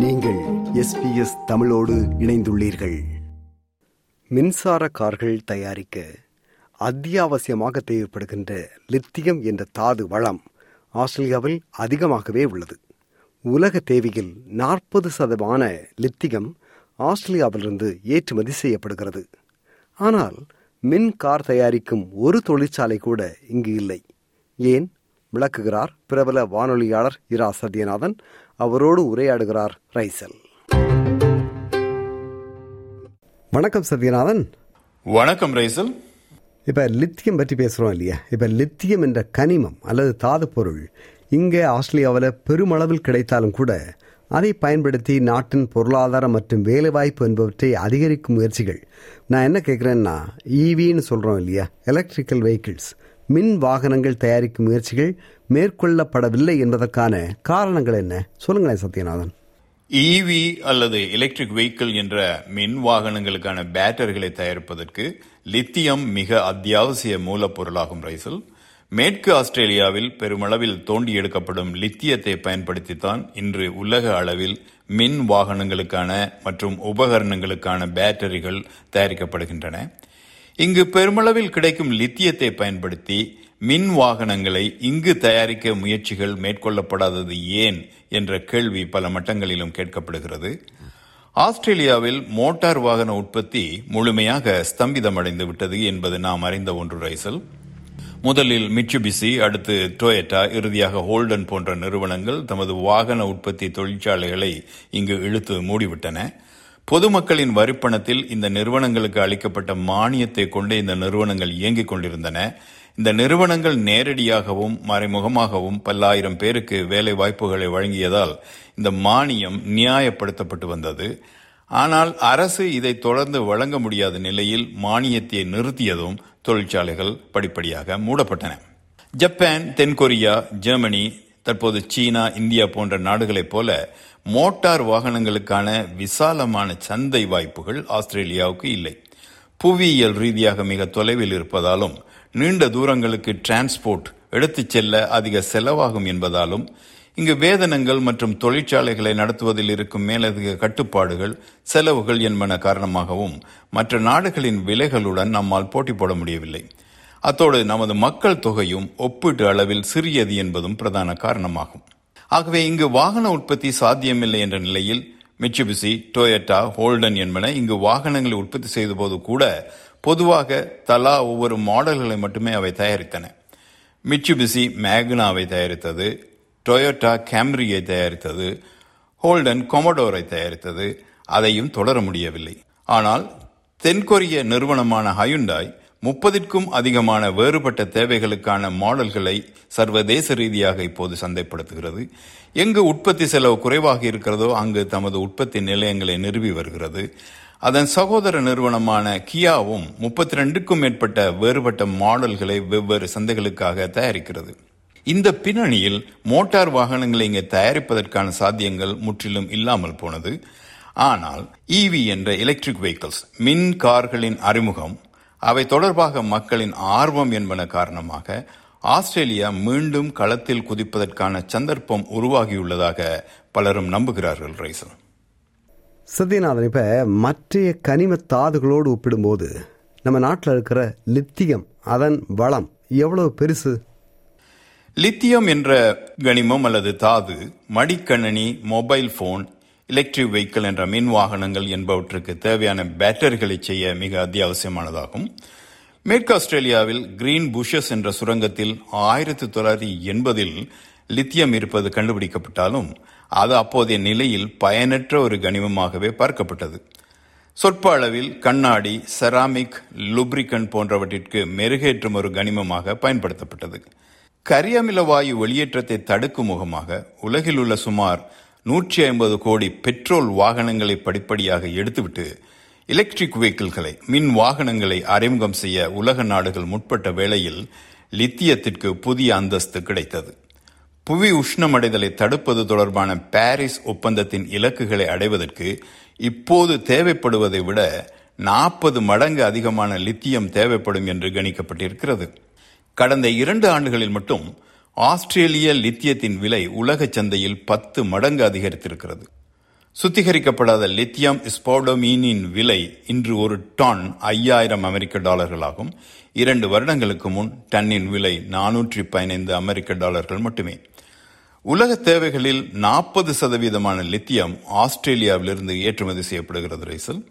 நீங்கள் எஸ்பிஎஸ் தமிழோடு இணைந்துள்ளீர்கள். மின்சார கார்கள் தயாரிக்க அத்தியாவசியமாக தேவைப்படுகின்ற லித்தியம் என்ற தாது வளம் ஆஸ்திரேலியாவில் அதிகமாகவே உள்ளது. உலக தேவையில் நாற்பது சதமான லித்தியம் ஆஸ்திரேலியாவிலிருந்து ஏற்றுமதி செய்யப்படுகிறது. ஆனால் மின் கார் தயாரிக்கும் ஒரு தொழிற்சாலை கூட இங்கு இல்லை. ஏன்? விளக்குகிறார் பிரபல வானொலியாளர் இரா சத்யநாதன். அவரோடு உரையாடுகிறார் ரைசல். வணக்கம் சத்யநாதன். வணக்கம் ரைசல். இப்ப லித்தியம் பற்றி பேசுறோம் இல்லையா? இப்ப லித்தியம் என்ற கனிமம் அல்லது தாது பொருள் இங்கே ஆஸ்திரேலியாவில் பெருமளவில் கிடைத்தாலும் கூட அதை பயன்படுத்தி நாட்டின் பொருளாதாரம் மற்றும் வேலைவாய்ப்பு என்பவற்றை அதிகரிக்கும் முயற்சிகள். நான் என்ன கேட்குறேன்னா ஈவின்னு சொல்கிறோம் இல்லையா? எலக்ட்ரிக்கல் வெஹிக்கிள்ஸ் மின் வாகனங்கள் தயாரிக்கும் முயற்சிகள் மேற்கொள்ளப்படவில்லை என்பதற்கான காரணங்கள் என்ன? சொல்லுங்களேன் சத்யநாதன். இவி அல்லது எலக்ட்ரிக் வெஹிக்கிள் என்ற மின் வாகனங்களுக்கான பேட்டரிகளை தயாரிப்பதற்கு லித்தியம் மிக அத்தியாவசிய மூலப்பொருளாகும் ரைசல். மேற்கு ஆஸ்திரேலியாவில் பெருமளவில் தோண்டி எடுக்கப்படும் லித்தியத்தை பயன்படுத்தித்தான் இன்று உலக அளவில் மின் வாகனங்களுக்கான மற்றும் உபகரணங்களுக்கான பேட்டரிகள் தயாரிக்கப்படுகின்றன. இங்கு பெருமளவில் கிடைக்கும் லித்தியத்தை பயன்படுத்தி மின் வாகனங்களை இங்கு தயாரிக்க முயற்சிகள் மேற்கொள்ளப்படாதது ஏன் என்ற கேள்வி பல மட்டங்களிலும் கேட்கப்படுகிறது. ஆஸ்திரேலியாவில் மோட்டார் வாகன உற்பத்தி முழுமையாக ஸ்தம்பிதமடைந்து விட்டது என்பது நாம் அறிந்த ஒன்று ரைசல். முதலில் மிச்சுபிசி அடுத்து டொயட்டா இறுதியாக ஹோல்டன் போன்ற நிறுவனங்கள் தமது வாகன உற்பத்தி தொழிற்சாலைகளை இங்கு இழுத்து மூடிவிட்டன. பொதுமக்களின் வரிப்பணத்தில் இந்த நிறுவனங்களுக்கு அளிக்கப்பட்ட மானியத்தை கொண்டு இந்த நிறுவனங்கள் இயங்கிக் கொண்டிருந்தன. இந்த நிறுவனங்கள் நேரடியாகவும் மறைமுகமாகவும் பல்லாயிரம் பேருக்கு வேலை வாய்ப்புகளை வழங்கியதால் இந்த மானியம் நியாயப்படுத்தப்பட்டு வந்தது. ஆனால் அரசு இதை தொடர்ந்து வழங்க முடியாத நிலையில் மானியத்தை நிறுத்தியதும் தொழிற்சாலைகள் படிப்படியாக மூடப்பட்டன. ஜப்பான் தென்கொரியா ஜெர்மனி தற்போது சீனா இந்தியா போன்ற நாடுகளைப் போல மோட்டார் வாகனங்களுக்கான விசாலமான சந்தை வாய்ப்புகள் ஆஸ்திரேலியாவுக்கு இல்லை. புவியியல் ரீதியாக மிக தொலைவில் இருப்பதாலும் நீண்ட தூரங்களுக்கு டிரான்ஸ்போர்ட் எடுத்துச் செல்ல அதிக செலவாகும் என்பதாலும் இங்கு வேதனங்கள் மற்றும் தொழிற்சாலைகளை நடத்துவதில் இருக்கும் மேலதிக கட்டுப்பாடுகள் செலவுகள் என்பன காரணமாகவும் மற்ற நாடுகளின் விலைகளுடன் நம்மால் போட்டி போட முடியவில்லை. அத்தோடு நமது மக்கள் தொகையும் ஒப்பீட்டு அளவில் சிறியது என்பதும் பிரதான காரணமாகும். ஆகவே இங்கு வாகன உற்பத்தி சாத்தியமில்லை என்ற நிலையில் மிச்சுபிசி டொயட்டா ஹோல்டன் என்பன இங்கு வாகனங்களை உற்பத்தி செய்த போது கூட பொதுவாக தலா ஒவ்வொரு மாடல்களை மட்டுமே அவை தயாரித்தன. மிச்சுபிசி மேக்னாவை தயாரித்தது டொயோட்டா கேம்ரியை தயாரித்தது ஹோல்டன் கொமடோரை தயாரித்தது அதையும் தொடர முடியவில்லை. ஆனால் தென்கொரிய நிறுவனமான ஹயுண்டாய் முப்பதிற்கும் அதிகமான வேறுபட்ட தேவைகளுக்கான மாடல்களை சர்வதேச ரீதியாக இப்போது சந்தைப்படுத்துகிறது. எங்கு உற்பத்தி செலவு குறைவாக இருக்கிறதோ அங்கு தமது உற்பத்தி நிலையங்களை நிறுவி வருகிறது. அதன் சகோதர நிறுவனமான கியாவும் முப்பத்தி ரெண்டுக்கும் மேற்பட்ட வேறுபட்ட மாடல்களை வெவ்வேறு சந்தைகளுக்காக தயாரிக்கிறது. இந்த பின்னணியில் மோட்டார் வாகனங்களை இங்கே தயாரிப்பதற்கான சாத்தியங்கள் முற்றிலும் இல்லாமல் போனது. ஆனால் இவி என்ற எலக்ட்ரிக் வெஹிக்கிள்ஸ் மின் கார்களின் அறிமுகம் அவை தொடர்பாக மக்களின் ஆர்வம் என்பன காரணமாக ஆஸ்திரேலியா மீண்டும் களத்தில் குதிப்பதற்கான சந்தர்ப்பம் உருவாகியுள்ளதாக பலரும் நம்புகிறார்கள் ரைசல் சத்யநாதன் இப்ப மற்றைய கனிம தாதுகளோடு ஒப்பிடும்போது நம்ம நாட்டில் இருக்கிற லித்தியம் அதன் வளம் எவ்வளவு பெருசு? லித்தியம் என்ற கனிமம் அல்லது தாது மடிக்கணனி மொபைல் போன் எலக்ட்ரிக் வெஹிக்கிள் என்ற மின் வாகனங்கள் என்பவற்றுக்கு தேவையான பேட்டரிகளை செய்ய மிக அத்தியாவசியமானதாகும். மேற்கு ஆஸ்திரேலியாவில் கிரீன் புஷஸ் என்ற சுரங்கத்தில் ஆயிரத்தி தொள்ளாயிரத்தி எண்பதில் லித்தியம் இருப்பது கண்டுபிடிக்கப்பட்டாலும் அது அப்போதைய நிலையில் பயனற்ற ஒரு கனிமமாகவே பார்க்கப்பட்டது. சொற்ப அளவில் கண்ணாடி செராமிக் லுப்ரிகன் போன்றவற்றிற்கு மெருகேற்றும் ஒரு கனிமமாக பயன்படுத்தப்பட்டது. கரியமில வாயு வெளியேற்றத்தை தடுக்கும் முகமாக உலகில் உள்ள சுமார் நூற்றி ஐம்பது கோடி பெட்ரோல் வாகனங்களை படிப்படியாக எடுத்துவிட்டு எலக்ட்ரிக் வெஹிக்கிள்களை மின் வாகனங்களை அறிமுகம் செய்ய உலக நாடுகள் முற்பட்ட வேளையில் லித்தியத்திற்கு புதிய அந்தஸ்து கிடைத்தது. புவி உஷ்ணமடைதலை தடுப்பது தொடர்பான பாரிஸ் ஒப்பந்தத்தின் இலக்குகளை அடைவதற்கு இப்போது தேவைப்படுவதை விட நாற்பது மடங்கு அதிகமான லித்தியம் தேவைப்படும் என்று கணிக்கப்பட்டிருக்கிறது. கடந்த இரண்டு ஆண்டுகளில் மட்டும் ஆஸ்திரேலிய லித்தியத்தின் விலை உலக சந்தையில் பத்து மடங்கு அதிகரித்திருக்கிறது. சுத்திகரிக்கப்படாத லித்தியம் ஸ்போடோமீனின் விலை இன்று ஒரு டன் ஐயாயிரம் அமெரிக்க டாலர்களாகும். இரண்டு வருடங்களுக்கு முன் டன்னின் விலை நானூற்றி பதினைந்து அமெரிக்க டாலர்கள் மட்டுமே. உலக தேவைகளில் நாற்பது சதவீதமான லித்தியம் ஆஸ்திரேலியாவிலிருந்து ஏற்றுமதி செய்யப்படுகிறது ரைசல்.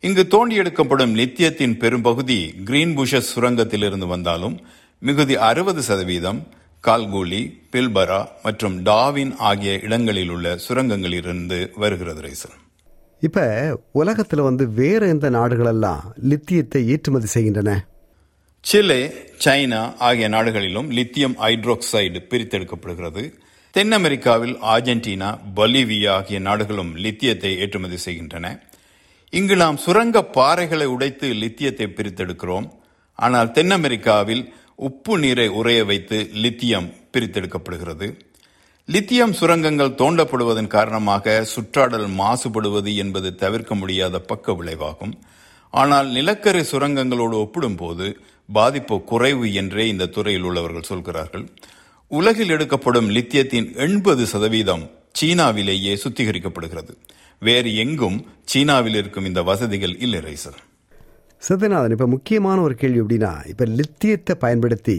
இங்கு தோண்டி எடுக்கப்படும் லித்தியத்தின் பெரும்பகுதி கிரீன் புஷஸ் சுரங்கத்திலிருந்து வந்தாலும் மிகுதி அறுபது சதவீதம் கால்கூலி பில்பரா மற்றும் டாவின் ஆகிய இடங்களில் உள்ள சுரங்கங்களிலிருந்து வருகிறது ரைசல் இப்ப உலகத்துல வந்து வேற எந்த நாடுகளெல்லாம் லித்தியத்தை ஏற்றுமதி செய்கின்றன? சிலே சைனா ஆகிய நாடுகளிலும் லித்தியம் ஹைட்ரோக்சைடு பிரித்தெடுக்கப்படுகிறது. தென் அமெரிக்காவில் ஆர்ஜென்டினா பொலிவியா ஆகிய நாடுகளும் லித்தியத்தை ஏற்றுமதி செய்கின்றன. இங்கு நாம் சுரங்க பாறைகளை உடைத்து லித்தியத்தை பிரித்தெடுக்கிறோம். ஆனால் தென் அமெரிக்காவில் உப்பு நீரை உறைய வைத்து லித்தியம் பிரித்தெடுக்கப்படுகிறது. லித்தியம் சுரங்கங்கள் தோண்டப்படுவதன் காரணமாக சுற்றாடல் மாசுபடுவது என்பது தவிர்க்க முடியாத பக்க விளைவாகும். ஆனால் நிலக்கரி சுரங்கங்களோடு ஒப்பிடும்போது பாதிப்பு குறைவு என்றே இந்த துறையில் உள்ளவர்கள் சொல்கிறார்கள். உலகில் எடுக்கப்படும் லித்தியத்தின் எண்பது சதவீதம் சீனாவிலேயே சுத்திகரிக்கப்படுகிறது. வேறு எங்கும் சீனாவில் இருக்கும் இந்த வசதிகள் இல்லை ரைசர். சத்யநாதன் இப்ப முக்கியமான ஒரு கேள்வி எப்படின்னா இப்ப லித்தியத்தை பயன்படுத்தி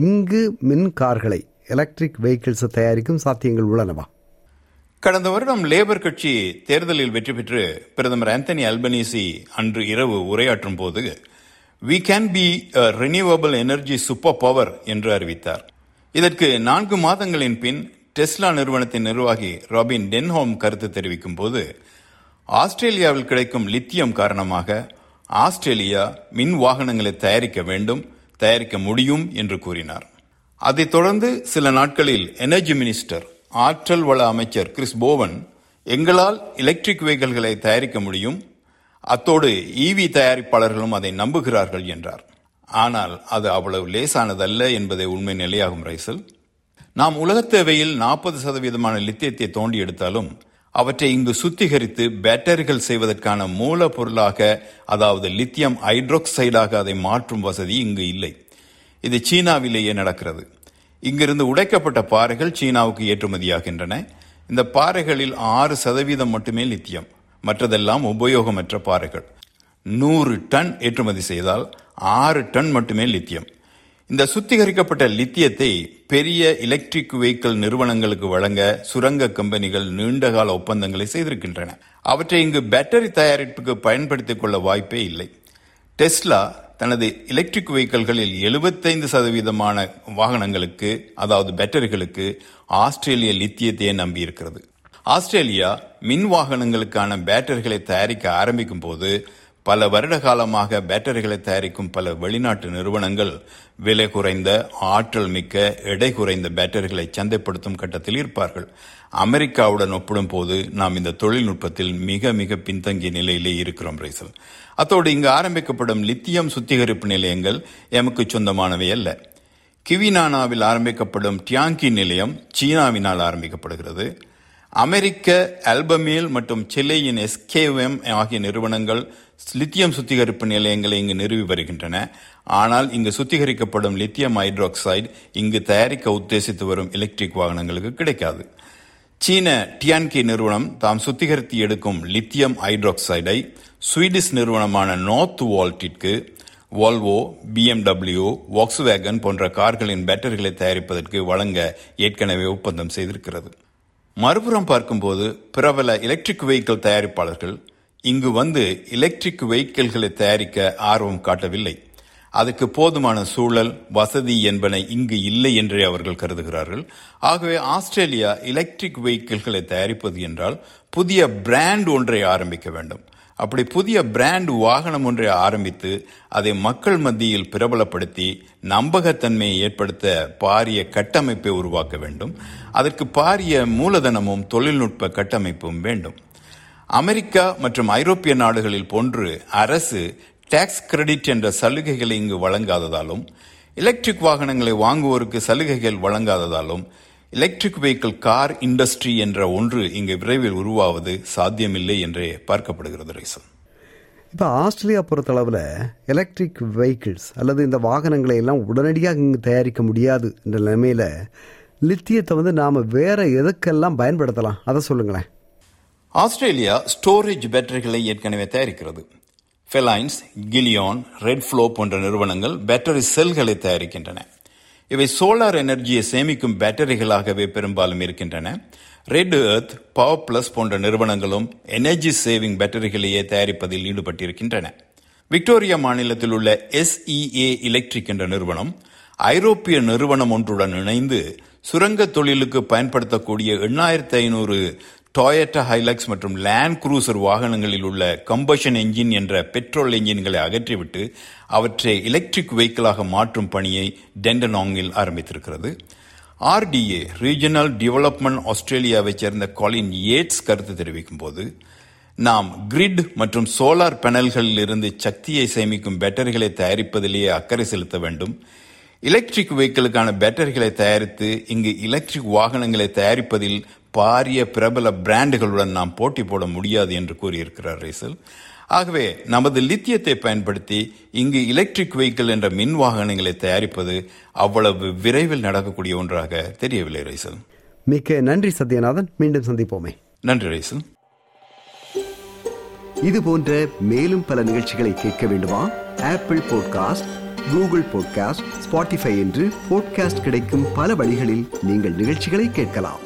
இங்கு மின் கார்களை எலக்ட்ரிக் வெஹிக்கிள்ஸ் தயாரிக்கும் சாத்தியங்கள் உள்ளனவா? கடந்த வருடம் லேபர் கட்சி தேர்தலில் வெற்றி பெற்று பிரதமர் ஆந்தனி அல்பனீசி அன்று இரவு உரையாற்றும் போது we can be renewable energy super power என்று அறிவித்தார். இதற்கு நான்கு மாதங்களின் பின் டெஸ்லா நிறுவனத்தின் நிர்வாகி ராபின் டென்ஹோம் கருத்து தெரிவிக்கும் போது ஆஸ்திரேலியாவில் கிடைக்கும் லித்தியம் காரணமாக ஆஸ்திரேலியா மின் வாகனங்களை தயாரிக்க வேண்டும் தயாரிக்க முடியும் என்று கூறினார். அதைத் தொடர்ந்து சில நாட்களில் எனர்ஜி மினிஸ்டர் ஆற்றல் வள அமைச்சர் கிறிஸ் போவன் எங்களால் எலக்ட்ரிக் வெஹிக்கிள்களை தயாரிக்க முடியும் அத்தோடு ஈவி தயாரிப்பாளர்களும் அதை நம்புகிறார்கள் என்றார். ஆனால் அது அவ்வளவு லேசானதல்ல என்பதை உண்மை நிலையாகும் ரைசல். நாம் உலகத் தேவையில் நாற்பது சதவீதமான லித்தியத்தை தோண்டி எடுத்தாலும் அவற்றை இங்கு சுத்திகரித்து பேட்டரிகள் செய்வதற்கான மூலப்பொருளாக அதாவது லித்தியம் ஹைட்ரோக்சைடாக அதை மாற்றும் வசதி இங்கு இல்லை. இது சீனாவிலேயே நடக்கிறது. இங்கிருந்து உடைக்கப்பட்ட பாறைகள் சீனாவுக்கு ஏற்றுமதியாகின்றன. இந்த பாறைகளில் ஆறு சதவீதம் மட்டுமே லித்தியம். மற்றதெல்லாம் உபயோகமற்ற பாறைகள். நூறு டன் ஏற்றுமதி செய்தால் ஆறு டன் மட்டுமே லித்தியம். இந்த சுத்திகரிக்கப்பட்ட லித்தியத்தை பெரிய எலக்ட்ரிக் வெஹிக்கிள் நிறுவனங்களுக்கு வழங்க சுரங்க கம்பெனிகள் நீண்டகால ஒப்பந்தங்களை செய்திருக்கின்றன. அவற்றை இங்கு பேட்டரி தயாரிப்புக்கு பயன்படுத்திக் கொள்ள வாய்ப்பே இல்லை. டெஸ்லா தனது எலக்ட்ரிக் வெஹிக்கிள்களில் எழுபத்தைந்து சதவீதமான வாகனங்களுக்கு அதாவது பேட்டரிகளுக்கு ஆஸ்திரேலிய லித்தியத்தையே நம்பியிருக்கிறது. ஆஸ்திரேலியா மின் வாகனங்களுக்கான பேட்டரிகளை தயாரிக்க ஆரம்பிக்கும் போது பல வருட காலமாக பேட்டரிகளை தயாரிக்கும் பல வெளிநாட்டு நிறுவனங்கள் விலை குறைந்த ஆற்றல் மிக்க எடை குறைந்த பேட்டரிகளை சந்தைப்படுத்தும் கட்டத்தில் இருப்பார்கள். அமெரிக்காவுடன் ஒப்பிடும் போது நாம் இந்த தொழில்நுட்பத்தில் மிக மிக பின்தங்கிய நிலையிலே இருக்கிறோம் ரைசல். அத்தோடு இங்கு ஆரம்பிக்கப்படும் லித்தியம் சுத்திகரிப்பு நிலையங்கள் எமக்கு சொந்தமானவை அல்ல. கிவினானாவில் ஆரம்பிக்கப்படும் டியாங்கி நிலையம் சீனாவினால் ஆரம்பிக்கப்படுகிறது. அமெரிக்க ஆல்பமேல் மற்றும் சில்லையின் எஸ்கேஎம் ஆகிய நிறுவனங்கள் லித்தியம் சுத்திகரிப்பு நிலையங்களை இங்கு நிறுவி வருகின்றன. ஆனால் இங்கு சுத்திகரிக்கப்படும் லித்தியம் ஹைட்ராக்சைடு இங்கு தயாரிக்க உத்தேசித்து வரும் எலக்ட்ரிக் வாகனங்களுக்கு கிடைக்காது. சீன டியான்கி நிறுவனம் தாம் சுத்திகரித்து எடுக்கும் லித்தியம் ஹைட்ராக்சைடை ஸ்வீடிஷ் நிறுவனமான நார்த் வால்ட்டிற்கு வால்வோ பிஎம்டபிள்யூ வாக்ஸ்வேகன் போன்ற கார்களின் பேட்டரிகளை தயாரிப்பதற்கு வழங்க ஏற்கனவே ஒப்பந்தம் செய்திருக்கிறது. மறுபுறம் பார்க்கும்போது பிரபல எலக்ட்ரிக் வெஹிக்கிள் தயாரிப்பாளர்கள் இங்கு வந்து எலக்ட்ரிக் வெஹிக்கிள்களை தயாரிக்க ஆர்வம் காட்டவில்லை. அதுக்கு போதுமான சூழல் வசதி என்பன இங்கு இல்லை என்றே அவர்கள் கருதுகிறார்கள். ஆகவே ஆஸ்திரேலியா எலக்ட்ரிக் வெஹிக்கிள்களை தயாரிப்பது என்றால் புதிய பிராண்ட் ஒன்றை ஆரம்பிக்க வேண்டும். அப்படி புதிய பிராண்ட் வாகனம் ஒன்றை ஆரம்பித்து அதை மக்கள் மத்தியில் பிரபலப்படுத்தி நம்பகத்தன்மையை ஏற்படுத்த பாரிய கட்டமைப்பை உருவாக்க வேண்டும். அதற்கு பாரிய மூலதனமும் தொழில்நுட்ப கட்டமைப்பும் வேண்டும். அமெரிக்கா மற்றும் ஐரோப்பிய நாடுகளில் போன்று அரசு டாக்ஸ் கிரெடிட் என்ற சலுகைகளை இங்கு வழங்காததாலும் எலக்ட்ரிக் வாகனங்களை வாங்குவோருக்கு சலுகைகள் வழங்காததாலும் எலக்ட்ரிக் வெஹிக்கிள் கார் இண்டஸ்ட்ரி என்ற ஒன்று இங்கு விரைவில் உருவாவது சாத்தியமில்லை என்றே பார்க்கப்படுகிறது ரைசன். இப்போ ஆஸ்திரேலியா பொறுத்தளவில் எலக்ட்ரிக் வெஹிக்கிள்ஸ் அல்லது இந்த வாகனங்களை எல்லாம் உடனடியாக இங்கு தயாரிக்க முடியாது என்ற நிலைமையில் லித்தியத்தை வந்து நாம் வேற எதுக்கெல்லாம் பயன்படுத்தலாம்? அதை சொல்லுங்களேன். ஆஸ்திரேலியா ஸ்டோரேஜ் பேட்டரிகளை ஏற்கனவே தயாரிக்கிறது. ஃபெலைன்ஸ் கிலியான் ரெட் ஃப்ளோ போன்ற நிறுவனங்கள் பேட்டரி செல்களை தயாரிக்கின்றன. இவை சோலார் எனர்ஜியை சேமிக்கும் பேட்டரிகளாகவே பெரும்பாலும் இருக்கின்றன. ரெட் எர்த் பவர் பிளஸ் போன்ற நிறுவனங்களும் எனர்ஜி சேவிங் பேட்டரிகளையே தயாரிப்பதில் ஈடுபட்டிருக்கின்றன. விக்டோரியா மாநிலத்தில் உள்ள எஸ்இஏ எலக்ட்ரிக் என்ற நிறுவனம் ஐரோப்பிய நிறுவனம் ஒன்றுடன் இணைந்து சுரங்க தொழிலுக்கு பயன்படுத்தக்கூடிய எண்ணாயிரத்தி ஐநூறு டொயட்டா ஹைலக்ஸ் மற்றும் லேண்ட் குரூசர் வாகனங்களில் உள்ள கம்பஷன் என்ஜின் என்ற பெட்ரோல் என்ஜின்களை அகற்றிவிட்டு அவற்றை எலக்ட்ரிக் வெஹிக்கிளாக மாற்றும் பணியை டெண்டனாங்கில் ஆரம்பித்திருக்கிறது. ஆர்டிஏ ரீஜனல் டெவலப்மெண்ட் ஆஸ்திரேலியாவைச் சேர்ந்த காலின் ஏட்ஸ் கருத்து தெரிவிக்கும் போது நாம் கிரிட் மற்றும் சோலார் பேனல்களில் இருந்து சக்தியை சேமிக்கும் பேட்டரிகளை தயாரிப்பதிலேயே அக்கறை செலுத்த வேண்டும். எலக்ட்ரிக் வெஹிக்கிளுக்கான பேட்டரிகளை தயாரித்து இங்கு எலக்ட்ரிக் வாகனங்களை தயாரிப்பதில் பாரிய பிரபல பிராண்டுகளுடன் நாம் போட்டி போட முடியாது என்று கூறியிருக்கிறார் ரேசல். ஆகவே நமது லித்தியத்தை பயன்படுத்தி இங்கு எலக்ட்ரிக் வெஹிக்கிள் என்ற மின் வாகனங்களை தயாரிப்பது அவ்வளவு விரைவில் நடக்கக்கூடிய ஒன்றாக தெரியவில்லை ரைசல். மிக்க நன்றி சத்யநாதன். மீண்டும் சந்திப்போமே. நன்றி ரைசல். இது போன்ற மேலும் பல நிகழ்ச்சிகளை கேட்க வேண்டுமா? Apple podcast Google podcast Spotify என்று பாட்காஸ்ட் கிடைக்கும் பல வழிகளில் நீங்கள் நிகழ்ச்சிகளை கேட்கலாம்.